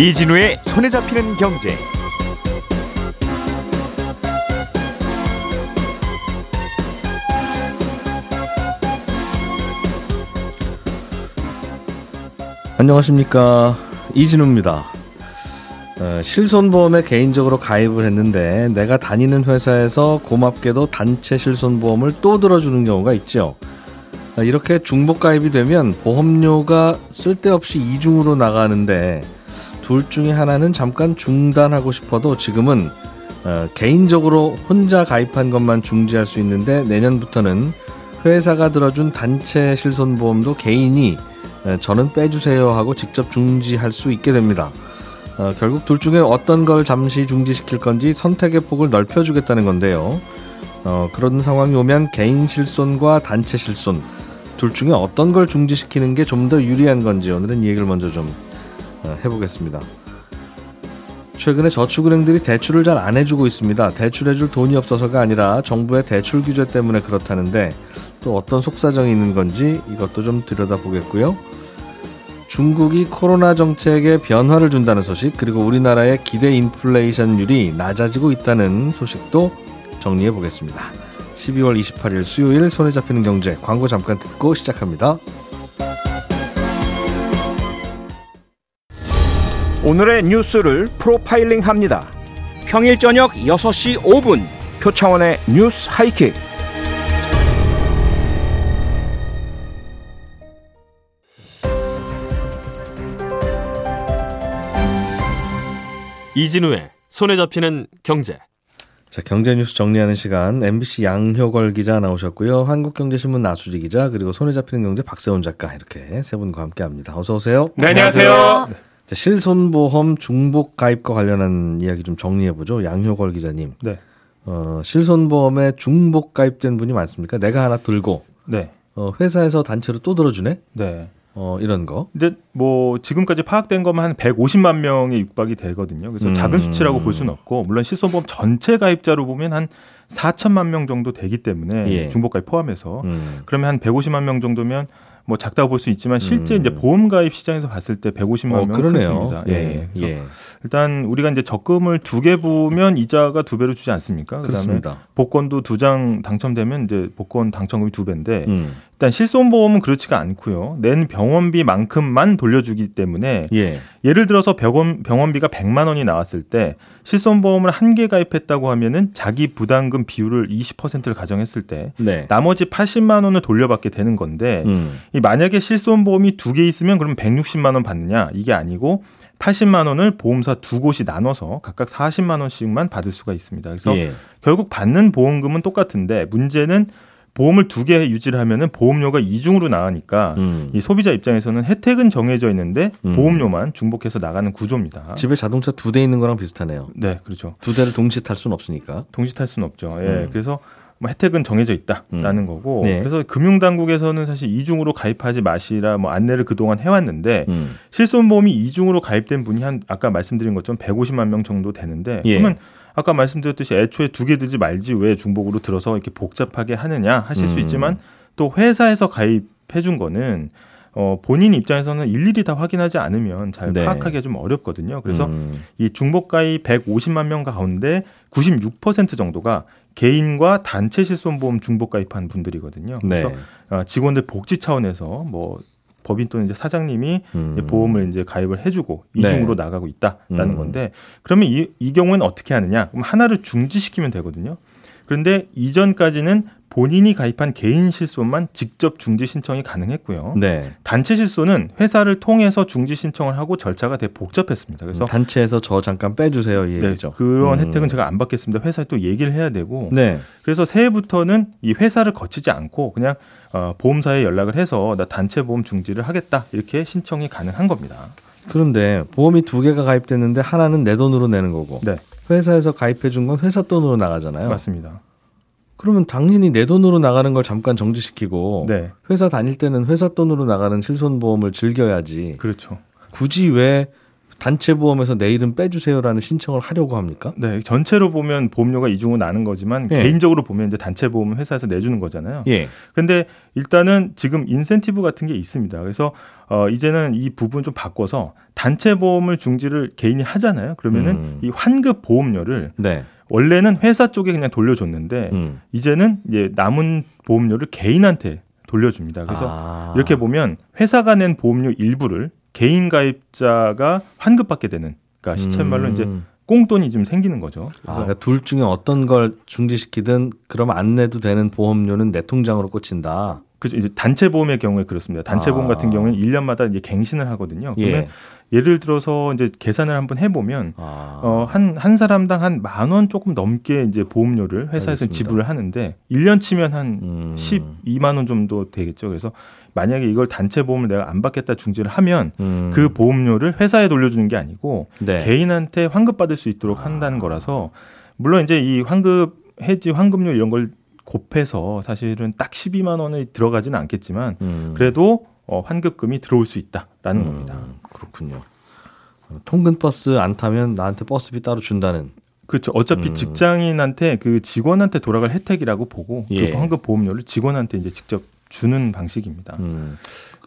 이진우의 손에 잡히는 경제. 안녕하십니까 이진우입니다. 어, 실손보험에 개인적으로 가입을 했는데 내가 다니는 회사에서 고맙게도 단체 실손보험을 또 들어주는 경우가 있죠. 어, 이렇게 중복 가입이 되면 보험료가 쓸데없이 이중으로 나가는데 둘 중에 하나는 잠깐 중단하고 싶어도 지금은 어, 개인적으로 혼자 가입한 것만 중지할 수 있는데 내년부터는 회사가 들어준 단체 실손보험도 개인이 어, 저는 빼주세요 하고 직접 중지할 수 있게 됩니다. 어, 결국 둘 중에 어떤 걸 잠시 중지시킬 건지 선택의 폭을 넓혀주겠다는 건데요. 어, 그런 상황이 오면 개인 실손과 단체 실손 둘 중에 어떤 걸 중지시키는 게 좀 더 유리한 건지 오늘은 이 얘기를 먼저 좀 어, 해보겠습니다. 최근에 저축은행들이 대출을 잘 안 해주고 있습니다. 대출해줄 돈이 없어서가 아니라 정부의 대출 규제 때문에 그렇다는데 또 어떤 속사정이 있는 건지 이것도 좀 들여다보겠고요. 중국이 코로나 정책에 변화를 준다는 소식 그리고 우리나라의 기대 인플레이션율이 낮아지고 있다는 소식도 정리해 보겠습니다. 12월 28일 수요일 손에 잡히는 경제 광고 잠깐 듣고 시작합니다. 오늘의 뉴스를 프로파일링 합니다. 평일 저녁 6시 5분 표창원의 뉴스 하이킥. 이진우의 손에 잡히는 경제. 자, 경제 뉴스 정리하는 시간 MBC 양효걸 기자 나오셨고요. 한국경제신문 나수지 기자 그리고 손에 잡히는 경제 박세훈 작가 이렇게 세 분과 함께합니다. 어서 오세요. 네, 안녕하세요. 자, 실손보험 중복 가입과 관련한 이야기 좀 정리해 보죠. 양효걸 기자님. 네. 어, 실손보험에 중복 가입된 분이 많습니까? 내가 하나 들고 네. 어, 회사에서 단체로 또 들어주네. 네. 어, 이런 거. 근데 뭐 지금까지 파악된 것만 한 150만 명에 육박이 되거든요. 그래서 음. 작은 수치라고 볼 수는 없고 물론 실손보험 전체 가입자로 보면 한 4천만 명 정도 되기 때문에 예. 중복 가입 포함해서 음. 그러면 한 150만 명 정도면 뭐 작다고 볼 수 있지만 실제 음. 이제 보험 가입 시장에서 봤을 때 150만 어, 명 그러네요. 크습니다. 예. 그래서 예. 일단 우리가 이제 적금을 두 개 부으면 이자가 두 배로 주지 않습니까? 그다음에 그렇습니다. 복권도 두 장 당첨되면 이제 복권 당첨금이 두 배인데 음. 일단 실손보험은 그렇지가 않고요. 낸 병원비만큼만 돌려주기 때문에 예. 예를 들어서 병원, 병원비가 100만 원이 나왔을 때 실손보험을 한 개 가입했다고 하면은 자기 부담금 비율을 20%를 가정했을 때 네. 나머지 80만 원을 돌려받게 되는 건데 음. 이 만약에 실손보험이 두 개 있으면 그럼 160만 원 받느냐 이게 아니고 80만 원을 보험사 두 곳이 나눠서 각각 40만 원씩만 받을 수가 있습니다. 그래서 예. 결국 받는 보험금은 똑같은데 문제는 보험을 두 개 유지를 하면은 보험료가 이중으로 나가니까 음. 이 소비자 입장에서는 혜택은 정해져 있는데 음. 보험료만 중복해서 나가는 구조입니다. 집에 자동차 두 대 있는 거랑 비슷하네요. 네, 그렇죠. 두 대를 동시에 탈 수는 없으니까. 동시 탈 수는 없죠. 예, 음. 그래서 뭐 혜택은 정해져 있다라는 음. 거고. 네. 그래서 금융당국에서는 사실 이중으로 가입하지 마시라 뭐 안내를 그동안 해왔는데 음. 실손보험이 이중으로 가입된 분이 한 아까 말씀드린 것처럼 150만 명 정도 되는데 예. 그러면 아까 말씀드렸듯이 애초에 두 개 들지 말지 왜 중복으로 들어서 이렇게 복잡하게 하느냐 하실 수 음. 있지만 또 회사에서 가입해 준 거는 어 본인 입장에서는 일일이 다 확인하지 않으면 잘 네. 파악하기가 좀 어렵거든요. 그래서 음. 이 중복 가입 150만 명 가운데 96% 정도가 개인과 단체 실손보험 중복 가입한 분들이거든요. 네. 그래서 어, 직원들 복지 차원에서 뭐 법인 또는 이제 사장님이 음. 이제 보험을 이제 가입을 해주고 네. 이중으로 나가고 있다라는 음. 건데 그러면 이, 이 경우에는 어떻게 하느냐? 그럼 하나를 중지시키면 되거든요. 그런데 이전까지는 본인이 가입한 개인 실손만 직접 중지 신청이 가능했고요. 네. 단체 실손은 회사를 통해서 중지 신청을 하고 절차가 되게 복잡했습니다. 그래서 단체에서 저 잠깐 빼주세요 이 네, 얘기죠. 그런 음. 혜택은 제가 안 받겠습니다. 회사에 또 얘기를 해야 되고 네. 그래서 새해부터는 이 회사를 거치지 않고 그냥 어, 보험사에 연락을 해서 나 단체 보험 중지를 하겠다 이렇게 신청이 가능한 겁니다. 그런데 보험이 두 개가 가입됐는데 하나는 내 돈으로 내는 거고 네, 회사에서 가입해 준 건 회사 돈으로 나가잖아요. 맞습니다. 그러면 당연히 내 돈으로 나가는 걸 잠깐 정지시키고 네, 회사 다닐 때는 회사 돈으로 나가는 실손보험을 즐겨야지. 그렇죠. 굳이 왜 단체 보험에서 내 이름 빼주세요라는 신청을 하려고 합니까? 네, 전체로 보면 보험료가 이중으로 나는 거지만 예. 개인적으로 보면 이제 단체 보험 회사에서 내주는 거잖아요. 예. 근데 일단은 지금 인센티브 같은 게 있습니다. 그래서 어 이제는 이 부분 좀 바꿔서 단체 보험을 중지를 개인이 하잖아요. 그러면은 음. 이 환급 보험료를 네. 원래는 회사 쪽에 그냥 돌려줬는데 음. 이제는 이제 남은 보험료를 개인한테 돌려줍니다. 그래서 아. 이렇게 보면 회사가 낸 보험료 일부를 개인 가입자가 환급받게 되는 그러니까 시쳇말로 음. 이제 꽁돈이 좀 생기는 거죠. 아, 그래서 그러니까 둘 중에 어떤 걸 중지시키든 그럼 안 내도 되는 보험료는 내 통장으로 꽂힌다. 그 이제 단체 보험의 경우에 그렇습니다. 단체 보험 아. 같은 경우에는 1년마다 이제 갱신을 하거든요. 그러면 예. 예를 들어서 이제 계산을 한번 해 보면 아. 어, 한, 한 사람당 한 만 원 조금 넘게 이제 보험료를 회사에서. 지불을 하는데 1년 치면 한 음. 12만 원 정도 되겠죠. 그래서 만약에 이걸 단체 보험을 내가 안 받겠다 중지를 하면 음. 그 보험료를 회사에 돌려주는 게 아니고 네. 개인한테 환급 받을 수 있도록 한다는 거라서 물론 이제 이 환급 해지 환급률 이런 걸 곱해서 사실은 딱 12만 원이 들어가지는 않겠지만 음. 그래도 어, 환급금이 들어올 수 있다라는 음, 겁니다. 그렇군요. 어, 통근 버스 안 타면 나한테 버스비 따로 준다는. 그렇죠. 어차피 음. 직장인한테 그 직원한테 돌아갈 혜택이라고 보고 예. 그 환급 보험료를 직원한테 이제 직접 주는 방식입니다. 음.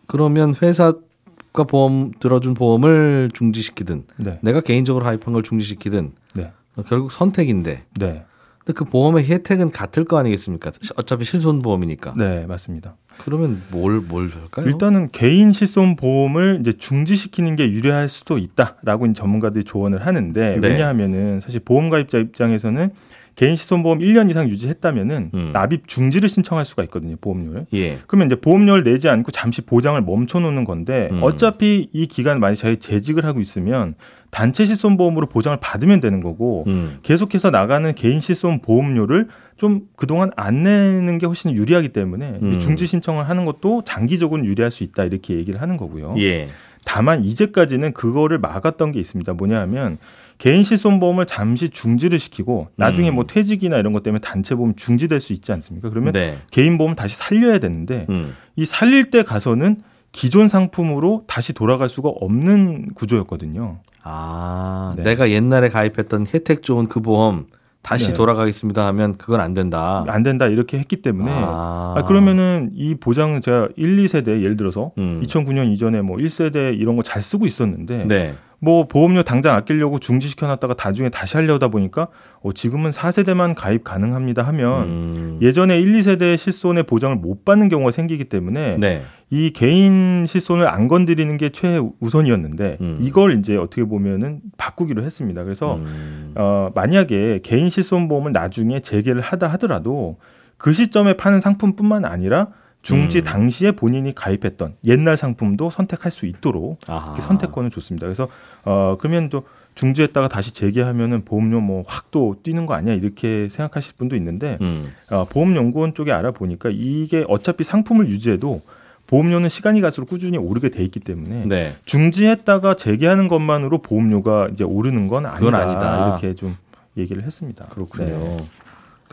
그러면 회사가 보험 들어준 보험을 중지시키든 네, 내가 개인적으로 가입한 걸 중지시키든 네, 어, 결국 선택인데. 네, 근데 그 보험의 혜택은 같을 거 아니겠습니까? 어차피 실손 보험이니까. 네, 맞습니다. 그러면 뭘 뭘 할까요? 일단은 개인 실손 보험을 이제 중지시키는 게 유리할 수도 있다라고 전문가들이 조언을 하는데 네. 왜냐하면은 사실 보험 가입자 입장에서는 개인 실손 보험 1년 이상 유지했다면은 음. 납입 중지를 신청할 수가 있거든요, 보험료를. 예. 그러면 이제 보험료를 내지 않고 잠시 보장을 멈춰 놓는 건데 음. 어차피 이 기간 만약 자기 재직을 하고 있으면 단체 실손 보험으로 보장을 받으면 되는 거고 음. 계속해서 나가는 개인 실손 보험료를 좀 그동안 안 내는 게 훨씬 유리하기 때문에 이 음. 중지 신청을 하는 것도 장기적으로 유리할 수 있다 이렇게 얘기를 하는 거고요. 예. 다만 이제까지는 그거를 막았던 게 있습니다. 뭐냐 하면 개인 실손보험을 잠시 중지를 시키고 나중에 음. 뭐 퇴직이나 이런 것 때문에 단체 보험 중지될 수 있지 않습니까? 그러면 네. 개인 보험 다시 살려야 되는데 음. 이 살릴 때 가서는 기존 상품으로 다시 돌아갈 수가 없는 구조였거든요. 아, 네. 내가 옛날에 가입했던 혜택 좋은 그 보험 다시 네. 돌아가겠습니다 하면 그건 안 된다. 안 된다 이렇게 했기 때문에 아. 아, 그러면은 이 보장 제가 1, 2세대 예를 들어서 음. 2009년 이전에 뭐 1세대 이런 거 잘 쓰고 있었는데 네. 뭐 보험료 당장 아끼려고 중지시켜 놨다가 나중에 다시 하려다 보니까 어 지금은 4세대만 가입 가능합니다 하면 음. 예전에 1, 2세대 실손의 보장을 못 받는 경우가 생기기 때문에 네. 이 개인 실손을 안 건드리는 게 최우선이었는데 음. 이걸 이제 어떻게 보면은 바꾸기로 했습니다. 그래서 음. 어 만약에 개인 실손 보험을 나중에 재개를 하다 하더라도 그 시점에 파는 상품뿐만 아니라 중지 음. 당시에 본인이 가입했던 옛날 상품도 선택할 수 있도록 선택권을 줬습니다. 그래서 어 그러면 또 중지했다가 다시 재개하면은 보험료 뭐 확 또 뛰는 거 아니야 이렇게 생각하실 분도 있는데 음. 어, 보험연구원 쪽에 알아보니까 이게 어차피 상품을 유지해도 보험료는 시간이 갈수록 꾸준히 오르게 돼 있기 때문에 네. 중지했다가 재개하는 것만으로 보험료가 이제 오르는 건 아니다, 아니다. 이렇게 좀 얘기를 했습니다. 그렇군요. 네.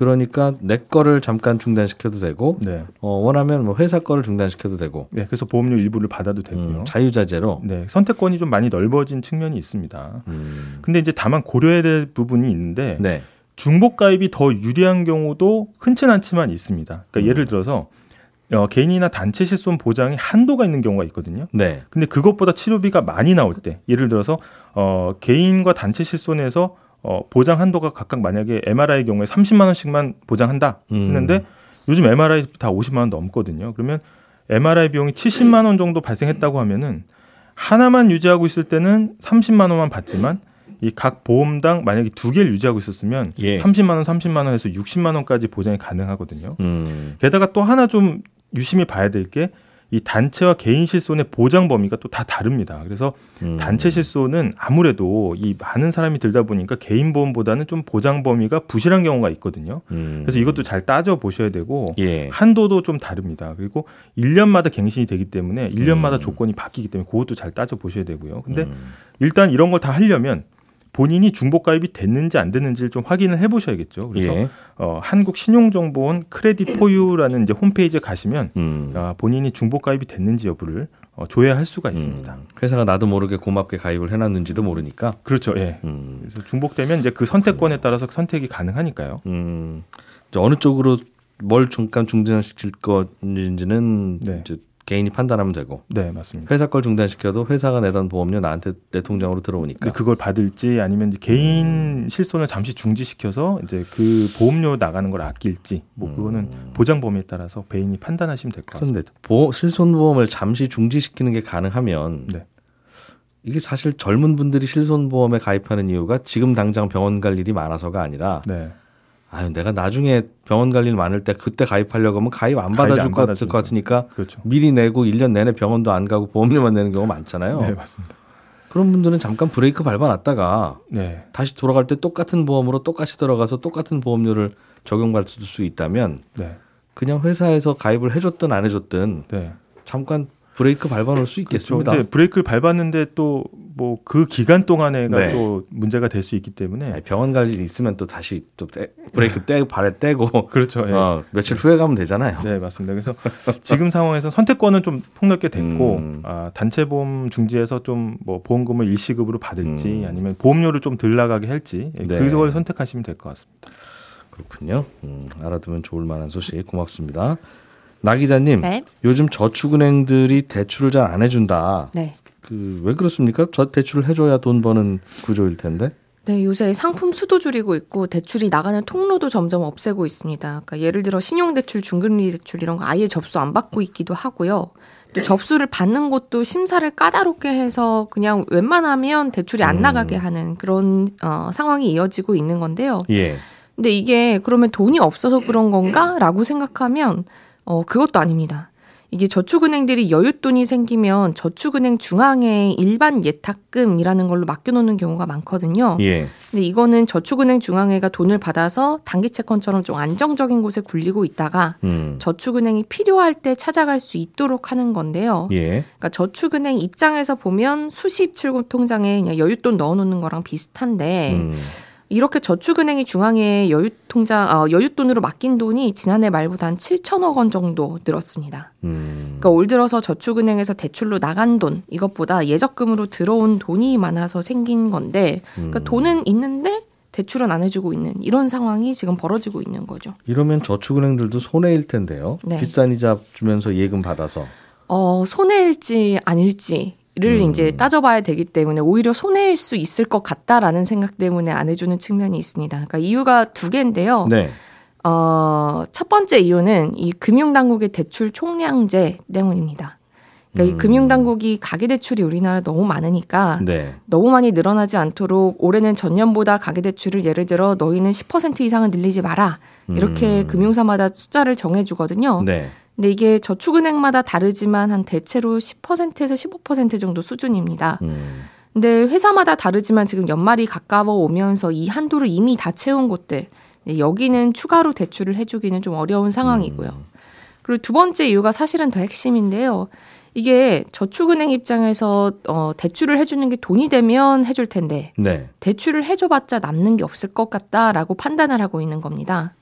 그러니까 내 거를 잠깐 중단시켜도 되고 네. 어, 원하면 뭐 회사 거를 중단시켜도 되고 네, 그래서 보험료 일부를 받아도 되고요. 음, 자유자재로. 네, 선택권이 좀 많이 넓어진 측면이 있습니다. 음. 근데 이제 다만 고려해야 될 부분이 있는데 네. 중복 가입이 더 유리한 경우도 흔치는 않지만 있습니다. 그러니까 음. 예를 들어서 어, 개인이나 단체 실손 보장에 한도가 있는 경우가 있거든요. 네. 근데 그것보다 치료비가 많이 나올 때, 예를 들어서 어, 개인과 단체 실손에서 어, 보장 한도가 각각 만약에 MRI 경우에 30만 원씩만 보장한다 음. 했는데 요즘 MRI 다 50만 원 넘거든요. 그러면 MRI 비용이 70만 원 정도 발생했다고 하면은 하나만 유지하고 있을 때는 30만 원만 받지만 이 각 보험당 만약에 두 개를 유지하고 있었으면 예. 30만 원, 30만 원에서 60만 원까지 보장이 가능하거든요. 음. 게다가 또 하나 좀 유심히 봐야 될 게 이 단체와 개인 실손의 보장 범위가 또 다 다릅니다. 그래서 음. 단체 실손은 아무래도 이 많은 사람이 들다 보니까 개인 보험보다는 좀 보장 범위가 부실한 경우가 있거든요. 음. 그래서 이것도 잘 따져 보셔야 되고 예. 한도도 좀 다릅니다. 그리고 1년마다 갱신이 되기 때문에 1년마다 음. 조건이 바뀌기 때문에 그것도 잘 따져 보셔야 되고요. 근데 음. 일단 이런 걸 다 하려면 본인이 중복 가입이 됐는지 안 됐는지를 좀 확인을 해 보셔야겠죠. 그래서 예. 어, 한국 신용정보원 크레딧 포유라는 이제 홈페이지에 가시면 음. 아, 본인이 중복 가입이 됐는지 여부를 어, 조회할 수가 있습니다. 음, 회사가 나도 모르게 고맙게 가입을 해놨는지도 모르니까. 그렇죠. 예. 음, 그래서 중복되면 이제 그 선택권에 따라서 선택이 가능하니까요. 음, 어느 쪽으로 뭘 잠깐 중단시킬 건지는 네. 이제 개인이 판단하면 되고 네, 맞습니다. 회사 걸 중단시켜도 회사가 내던 보험료 나한테 내 통장으로 들어오니까. 그걸 받을지 아니면 이제 개인 실손을 잠시 중지시켜서 이제 그 보험료 나가는 걸 아낄지 뭐 그거는 보장 범위에 따라서 개인이 판단하시면 될 것 같습니다. 그런데 보험, 실손보험을 잠시 중지시키는 게 가능하면 네. 이게 사실 젊은 분들이 실손보험에 가입하는 이유가 지금 당장 병원 갈 일이 많아서가 아니라 네. 아유 내가 나중에 병원 갈 일 많을 때 그때 가입하려고 하면 가입 안 받아줄 안 것 같을. 것 같으니까 그렇죠. 미리 내고 1년 내내 병원도 안 가고 보험료만 내는 경우가 많잖아요. 네, 맞습니다. 그런 분들은 잠깐 브레이크 밟아놨다가 네. 다시 돌아갈 때 똑같은 보험으로 똑같이 들어가서 똑같은 보험료를 적용받을 수 있다면 네. 그냥 회사에서 가입을 해줬든 안 해줬든 네. 잠깐 브레이크 밟아놓을 수 있겠습니다. 그렇죠. 근데 브레이크를 밟았는데 또 뭐 그 기간 동안에가 네. 또 문제가 될 수 있기 때문에 병원 갈일 있으면 또 다시 또 떼- 브레이크 떼고 발에 떼고 그렇죠. 예. 어, 며칠 후에 가면 되잖아요. 네, 맞습니다. 그래서 지금 상황에서 선택권은 좀 폭넓게 됐고 음. 아, 단체 보험 중지해서 좀 뭐 보험금을 일시급으로 받을지 음. 아니면 보험료를 좀 덜 나가게 할지 예, 네. 그걸 선택하시면 될 것 같습니다. 그렇군요. 음, 알아두면 좋을 만한 소식 고맙습니다. 나 기자님, 네. 요즘 저축은행들이 대출을 잘 안 해준다. 네. 그 왜 그렇습니까? 저 대출을 해줘야 돈 버는 구조일 텐데. 네, 요새 상품 수도 줄이고 있고 대출이 나가는 통로도 점점 없애고 있습니다. 그러니까 예를 들어 신용대출, 중금리 대출 이런 거 아예 접수 안 받고 있기도 하고요. 또 접수를 받는 곳도 심사를 까다롭게 해서 그냥 웬만하면 대출이 안 음. 나가게 하는 그런 어, 상황이 이어지고 있는 건데요. 예. 근데 이게 그러면 돈이 없어서 그런 건가라고 생각하면 어 그것도 아닙니다. 이게 저축은행들이 여윳돈이 생기면 저축은행 중앙에 일반 예탁금이라는 걸로 맡겨놓는 경우가 많거든요. 예. 근데 이거는 저축은행 중앙회가 돈을 받아서 단기 채권처럼 좀 안정적인 곳에 굴리고 있다가 음. 저축은행이 필요할 때 찾아갈 수 있도록 하는 건데요. 예. 그러니까 저축은행 입장에서 보면 수시 입출금 통장에 그냥 여윳돈 넣어놓는 거랑 비슷한데 음. 이렇게 저축은행이 중앙에 여유 통장 어, 여윳돈으로 맡긴 돈이 지난해 말보다 한 7천억 원 정도 늘었습니다. 음. 그러니까 올 들어서 저축은행에서 대출로 나간 돈 이것보다 예적금으로 들어온 돈이 많아서 생긴 건데 그러니까 음. 돈은 있는데 대출은 안 해주고 있는 이런 상황이 지금 벌어지고 있는 거죠. 이러면 저축은행들도 손해일 텐데요. 네. 비싼 이자 주면서 예금 받아서. 어, 손해일지 아닐지 를 음. 이제 따져봐야 되기 때문에 오히려 손해일 수 있을 것 같다라는 생각 때문에 안 해주는 측면이 있습니다. 그러니까 이유가 두 개인데요. 네. 어, 첫 번째 이유는 이 금융당국의 대출 총량제 때문입니다. 그러니까 음. 이 금융당국이 가계대출이 우리나라 너무 많으니까 네. 너무 많이 늘어나지 않도록 올해는 전년보다 가계대출을 예를 들어 너희는 10% 이상은 늘리지 마라. 이렇게 음. 금융사마다 숫자를 정해주거든요. 네. 근데 이게 저축은행마다 다르지만 한 대체로 10%에서 15% 정도 수준입니다. 음. 근데 회사마다 다르지만 지금 연말이 가까워 오면서 이 한도를 이미 다 채운 곳들 네, 여기는 추가로 대출을 해주기는 좀 어려운 상황이고요. 그리고 두 번째 이유가 사실은 더 핵심인데요. 이게 저축은행 입장에서 어, 대출을 해주는 게 돈이 되면 해줄 텐데 네. 대출을 해줘봤자 남는 게 없을 것 같다라고 판단을 하고 있는 겁니다.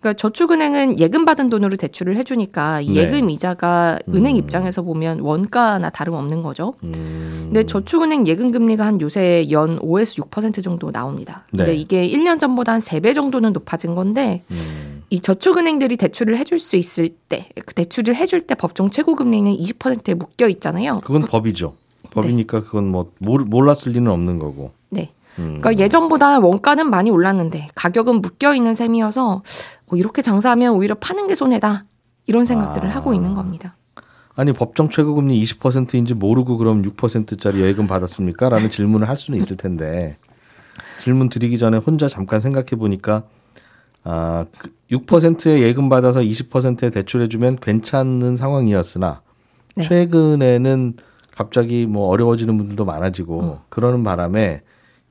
그러니까 저축은행은 예금 받은 돈으로 대출을 해주니까 이 네. 예금 이자가 은행 음. 입장에서 보면 원가나 다름없는 거죠. 음. 근데 저축은행 예금 금리가 한 요새 연 5에서 6% 정도 나옵니다. 근데 네. 이게 1년 전보다 한 3배 정도는 높아진 건데 음. 이 저축은행들이 대출을 해줄 수 있을 때, 그 대출을 해줄 때 법정 최고 금리는 20%에 묶여 있잖아요. 그건 법이죠. 법이니까 그건 뭐 몰- 몰랐을 리는 없는 거고. 네. 음. 그러니까 예전보다 원가는 많이 올랐는데 가격은 묶여 있는 셈이어서 어, 이렇게 장사하면 오히려 파는 게 손해다. 이런 생각들을 아. 하고 있는 겁니다. 아니 법정 최고금리 20%인지 모르고 그럼 6%짜리 예금 받았습니까? 라는 질문을 할 수는 있을 텐데 질문 드리기 전에 혼자 잠깐 생각해 보니까 아, 그 6%의 예금 받아서 20%의 대출해 주면 괜찮은 상황이었으나 네. 최근에는 갑자기 뭐 어려워지는 분들도 많아지고 그러는 바람에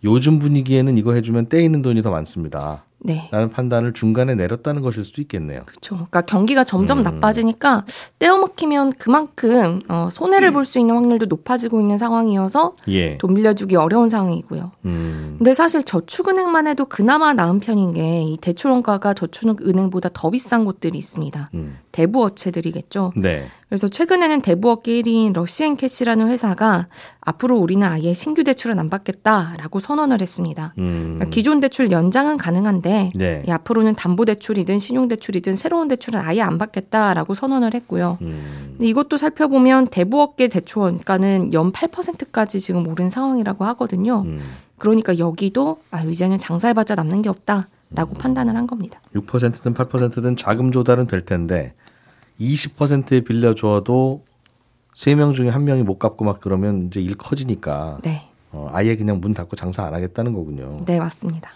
요즘 분위기에는 이거 해주면 떼이는 돈이 더 많습니다. 네. 라는 판단을 중간에 내렸다는 것일 수도 있겠네요. 그렇죠. 그러니까 경기가 점점 음. 나빠지니까 떼어먹히면 그만큼 어, 손해를 볼수 있는 확률도 높아지고 있는 상황이어서 예. 돈 빌려주기 어려운 상황이고요. 음. 근데 사실 저축은행만 해도 그나마 나은 편인 게 이 대출 원가가 저축은행보다 더 비싼 곳들이 있습니다. 음. 대부 업체들이겠죠. 네. 그래서 최근에는 대부업계 1위인 러시앤캐시라는 회사가 앞으로 우리는 아예 신규 대출은 안 받겠다라고 선언을 했습니다. 음. 그러니까 기존 대출 연장은 가능한데 네. 이 앞으로는 담보 대출이든 신용 대출이든 새로운 대출은 아예 안 받겠다라고 선언을 했고요. 음. 근데 이것도 살펴보면 대부업계 대출 원가는 연 8%까지 지금 오른 상황이라고 하거든요. 음. 그러니까 여기도 아 이제는 장사해봤자 남는 게 없다 라고 판단을 한 겁니다. 6%든 8%든 자금 조달은 될 텐데 20%에 빌려줘도 세명 중에 한 명이 못 갚고 막 그러면 이제 일 커지니까 네, 어, 아예 그냥 문 닫고 장사 안 하겠다는 거군요. 네 맞습니다.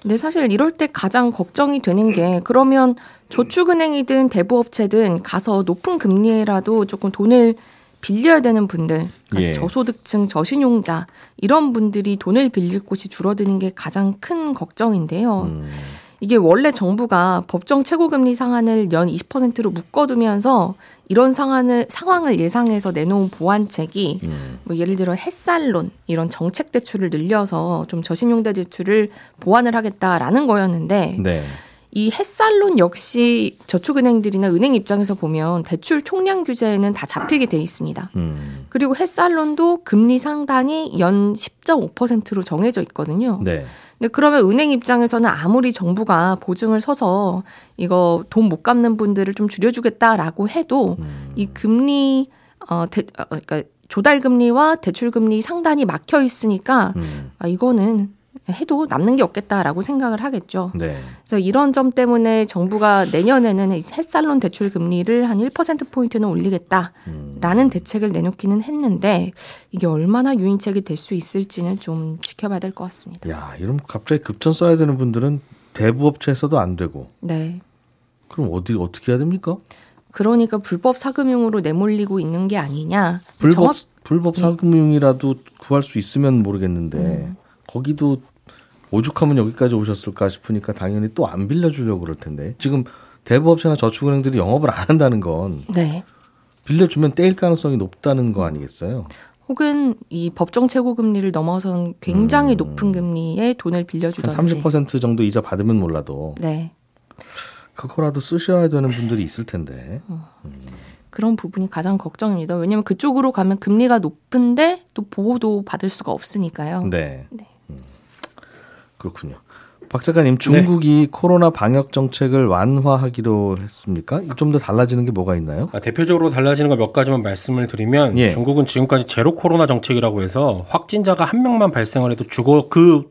근데 사실 이럴 때 가장 걱정이 되는 게 그러면 저축은행이든 대부업체든 가서 높은 금리에라도 조금 돈을 빌려야 되는 분들, 그러니까 예. 저소득층, 저신용자 이런 분들이 돈을 빌릴 곳이 줄어드는 게 가장 큰 걱정인데요. 음. 이게 원래 정부가 법정 최고금리 상한을 연 20%로 묶어두면서 이런 상한을 상황을 예상해서 내놓은 보완책이 음. 뭐 예를 들어 햇살론 이런 정책 대출을 늘려서 좀 저신용대 대출을 보완을 하겠다라는 거였는데 네. 이 햇살론 역시 저축은행들이나 은행 입장에서 보면 대출 총량 규제에는 다 잡히게 돼 있습니다. 음. 그리고 햇살론도 금리 상단이 연 10.5%로 정해져 있거든요. 네. 근데 그러면 은행 입장에서는 아무리 정부가 보증을 서서 이거 돈 못 갚는 분들을 좀 줄여주겠다라고 해도 음. 이 금리 어, 대, 어 그러니까 조달 금리와 대출 금리 상단이 막혀 있으니까 음. 아, 이거는 해도 남는 게 없겠다라고 생각을 하겠죠. 네. 그래서 이런 점 때문에 정부가 내년에는 이 햇살론 대출 금리를 한 1% 포인트는 올리겠다라는 음. 대책을 내놓기는 했는데 이게 얼마나 유인책이 될 수 있을지는 좀 지켜봐야 될 것 같습니다. 야, 이런 갑자기 급전 써야 되는 분들은 대부업체에서도 안 되고 네. 그럼 어디 어떻게 해야 됩니까? 그러니까 불법 사금융으로 내몰리고 있는 게 아니냐. 불법 정확- 불법 사금융이라도 구할 수 있으면 모르겠는데 거기도 오죽하면 여기까지 오셨을까 싶으니까 당연히 또 안 빌려주려고 그럴 텐데 지금 대부업체나 저축은행들이 영업을 안 한다는 건 네. 빌려주면 떼일 가능성이 높다는 거 아니겠어요? 혹은 이 법정 최고 금리를 넘어선 굉장히 높은 금리에 돈을 음. 한 빌려주던지. 30% 정도 이자 받으면 몰라도 네. 그거라도 쓰셔야 되는 분들이 있을 텐데. 그런 부분이 가장 걱정입니다. 왜냐하면 그쪽으로 가면 금리가 높은데 또 보호도 받을 수가 없으니까요. 네. 네. 음. 그렇군요. 박 작가님, 중국이 코로나 방역 정책을 완화하기로 했습니까? 좀 더 달라지는 게 뭐가 있나요? 아, 대표적으로 달라지는 거몇 가지만 말씀을 드리면 예. 중국은 지금까지 제로 코로나 정책이라고 해서 확진자가 한 명만 발생을 해도 주거 그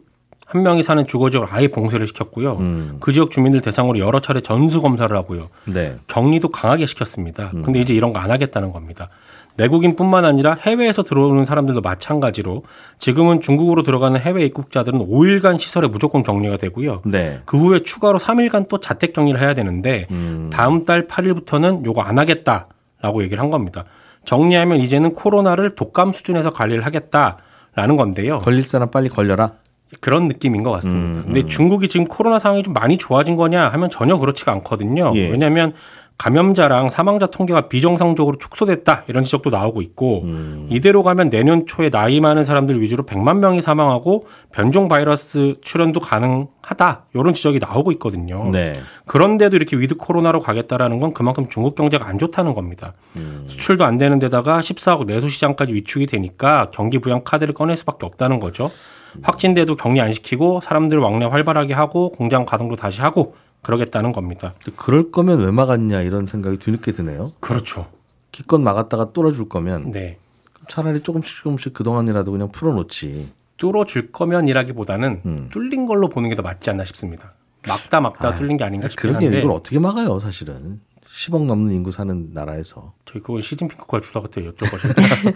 한 명이 사는 주거 지역을 아예 봉쇄를 시켰고요. 음. 그 지역 주민들 대상으로 여러 차례 전수 검사를 하고요. 네. 격리도 강하게 시켰습니다. 음. 근데 이제 이런 거 안 하겠다는 겁니다. 내국인뿐만 아니라 해외에서 들어오는 사람들도 마찬가지로 지금은 중국으로 들어가는 해외 입국자들은 5일간 시설에 무조건 격리가 되고요. 네. 그 후에 추가로 3일간 또 자택 격리를 해야 되는데 음. 다음 달 8일부터는 요거 안 하겠다라고 얘기를 한 겁니다. 정리하면 이제는 코로나를 독감 수준에서 관리를 하겠다라는 건데요. 걸릴 사람 빨리 걸려라. 그런 느낌인 것 같습니다. 음, 근데 음. 중국이 지금 코로나 상황이 좀 많이 좋아진 거냐 하면 전혀 그렇지가 않거든요. 예. 왜냐하면 감염자랑 사망자 통계가 비정상적으로 축소됐다 이런 지적도 나오고 있고 음. 이대로 가면 내년 초에 나이 많은 사람들 위주로 100만 명이 사망하고 변종 바이러스 출현도 가능하다 이런 지적이 나오고 있거든요. 네. 그런데도 이렇게 with 코로나로 가겠다라는 건 그만큼 중국 경제가 안 좋다는 겁니다. 음. 수출도 안 되는 데다가 14억 내수 시장까지 위축이 되니까 경기 부양 카드를 꺼낼 수밖에 없다는 거죠. 확진돼도 격리 안 시키고 사람들 왕래 활발하게 하고 공장 가동도 다시 하고 그러겠다는 겁니다. 그럴 거면 왜 막았냐 이런 생각이 뒤늦게 드네요. 그렇죠. 기껏 막았다가 뚫어줄 거면 네. 차라리 조금씩 조금씩 그동안이라도 그냥 풀어놓지. 뚫어줄 거면이라기보다는 음. 뚫린 걸로 보는 게 더 맞지 않나 싶습니다. 막다 막다 아, 뚫린 게 아닌가 싶긴 그러게 한데 이걸 어떻게 막아요 사실은. 10억 넘는 인구 사는 나라에서. 저희 그건 시진핑 국가 주다가 때 여쭤보셨죠.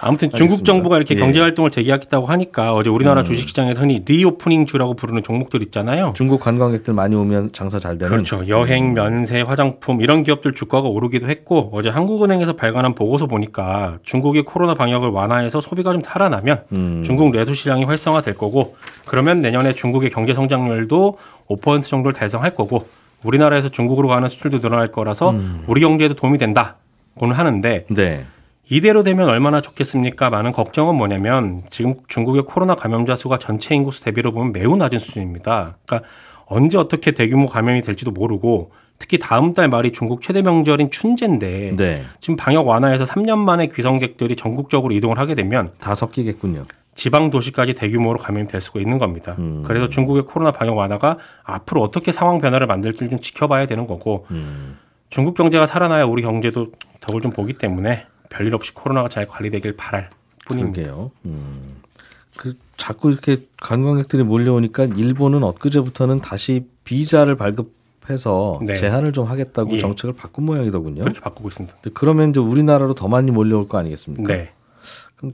아무튼 중국. 정부가 이렇게 예. 경제 활동을 재개하겠다고 하니까 어제 우리나라 주식시장에서 흔히 reopening 주라고 부르는 종목들 있잖아요. 중국 관광객들 많이 오면 장사 잘 되는. 그렇죠. 여행, 면세, 화장품 이런 기업들 주가가 오르기도 했고 어제 한국은행에서 발간한 보고서 보니까 중국이 코로나 방역을 완화해서 소비가 좀 살아나면 음. 중국 내수 시장이 활성화될 거고 그러면 내년에 중국의 경제 성장률도 5% 정도를 달성할 거고 우리나라에서 중국으로 가는 수출도 늘어날 거라서 우리 경제에도 도움이 된다고는 하는데 네. 이대로 되면 얼마나 좋겠습니까? 많은 걱정은 뭐냐면 지금 중국의 코로나 감염자 수가 전체 인구 수 대비로 보면 매우 낮은 수준입니다. 그러니까 언제 어떻게 대규모 감염이 될지도 모르고 특히 다음 달 말이 중국 최대 명절인 춘제인데 네. 지금 방역 완화에서 3년 만에 귀성객들이 전국적으로 이동을 하게 되면 다 섞이겠군요. 지방 도시까지 대규모로 감염이 될 수가 있는 겁니다. 음. 그래서 중국의 코로나 방역 완화가 앞으로 어떻게 상황 변화를 만들지 좀 지켜봐야 되는 거고 음. 중국 경제가 살아나야 우리 경제도 덕을 좀 보기 때문에 별일 없이 코로나가 잘 관리되길 바랄 뿐입니다. 그러게요. 음. 그 자꾸 이렇게 관광객들이 몰려오니까 일본은 엊그제부터는 다시 비자를 발급해서 네. 제한을 좀 하겠다고 예. 정책을 바꾼 모양이더군요. 그렇게 바꾸고 있습니다. 그러면 이제 우리나라로 더 많이 몰려올 거 아니겠습니까? 네,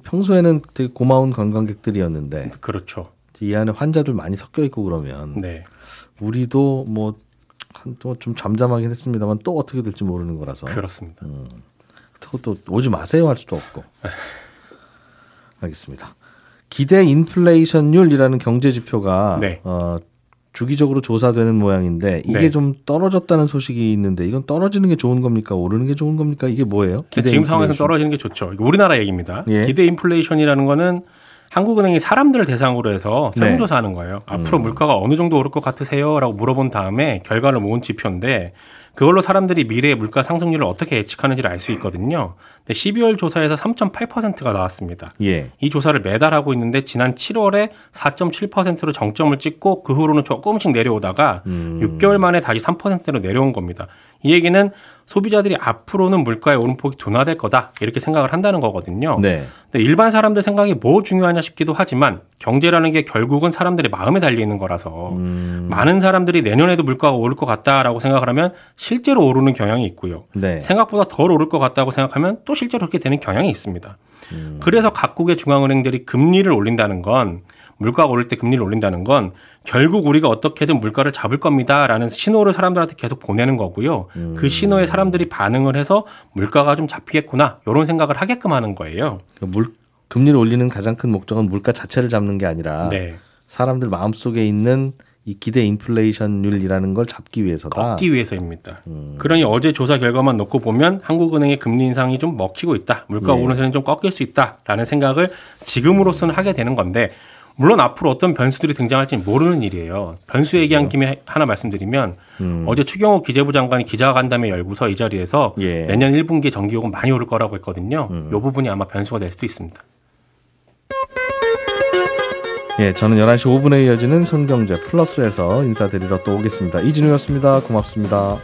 평소에는 되게 고마운 관광객들이었는데 그렇죠. 이 안에 환자들 많이 섞여 있고 그러면 네, 우리도 뭐 뭐좀 잠잠하긴 했습니다만 또 어떻게 될지 모르는 거라서 그렇습니다. 그렇다고 또 오지 마세요 할 수도 없고. 알겠습니다. 기대 인플레이션율이라는 경제 지표가 네. 어, 주기적으로 조사되는 모양인데 이게 네. 좀 떨어졌다는 소식이 있는데 이건 떨어지는 게 좋은 겁니까? 오르는 게 좋은 겁니까? 이게 뭐예요? 지금 상황에서 떨어지는 게 좋죠. 우리나라 얘기입니다. 예. 기대 인플레이션이라는 거는 한국은행이 사람들을 대상으로 해서 네. 설문조사하는 거예요. 앞으로 물가가 어느 정도 오를 것 같으세요? 라고 물어본 다음에 결과를 모은 지표인데 그걸로 사람들이 미래의 물가 상승률을 어떻게 예측하는지를 알 수 있거든요. 근데 12월 조사에서 3.8%가 나왔습니다. 예. 이 조사를 매달 하고 있는데 지난 7월에 4.7%로 정점을 찍고 그 후로는 조금씩 내려오다가 음. 6개월 만에 다시 3%로 내려온 겁니다. 이 얘기는 소비자들이 앞으로는 물가의 오름폭이 둔화될 거다 이렇게 생각을 한다는 거거든요. 네. 근데 일반 사람들 생각이 뭐 중요하냐 싶기도 하지만 경제라는 게 결국은 사람들의 마음에 달려 있는 거라서 음. 많은 사람들이 내년에도 물가가 오를 것 같다라고 생각을 하면 실제로 오르는 경향이 있고요. 네. 생각보다 덜 오를 것 같다고 생각하면 또 실제로 그렇게 되는 경향이 있습니다. 음. 그래서 각국의 중앙은행들이 금리를 올린다는 건 물가가 오를 때 금리를 올린다는 건 결국 우리가 어떻게든 물가를 잡을 겁니다라는 신호를 사람들한테 계속 보내는 거고요. 음. 그 신호에 사람들이 반응을 해서 물가가 좀 잡히겠구나 이런 생각을 하게끔 하는 거예요. 그물 금리를 올리는 가장 큰 목적은 물가 자체를 잡는 게 아니라 네, 사람들 마음속에 있는 이 기대 인플레이션율이라는 걸 잡기 위해서다. 꺾기 위해서입니다. 음. 그러니 어제 조사 결과만 놓고 보면 한국은행의 금리 인상이 좀 먹히고 있다. 물가 네. 오르세는 좀 꺾일 수 있다라는 생각을 지금으로서는 하게 되는 건데 물론 앞으로 어떤 변수들이 등장할지는 모르는 일이에요. 변수 얘기한 김에 하나 말씀드리면 음. 어제 추경호 기재부 장관이 기자간담회 열고서 이 자리에서 예. 음. 내년 1분기에 전기요금 많이 오를 거라고 했거든요. 이 부분이 아마 변수가 될 수도 있습니다. 예, 저는 11시 5분에 이어지는 손경제 플러스에서 인사드리러 또 오겠습니다. 이진우였습니다. 고맙습니다.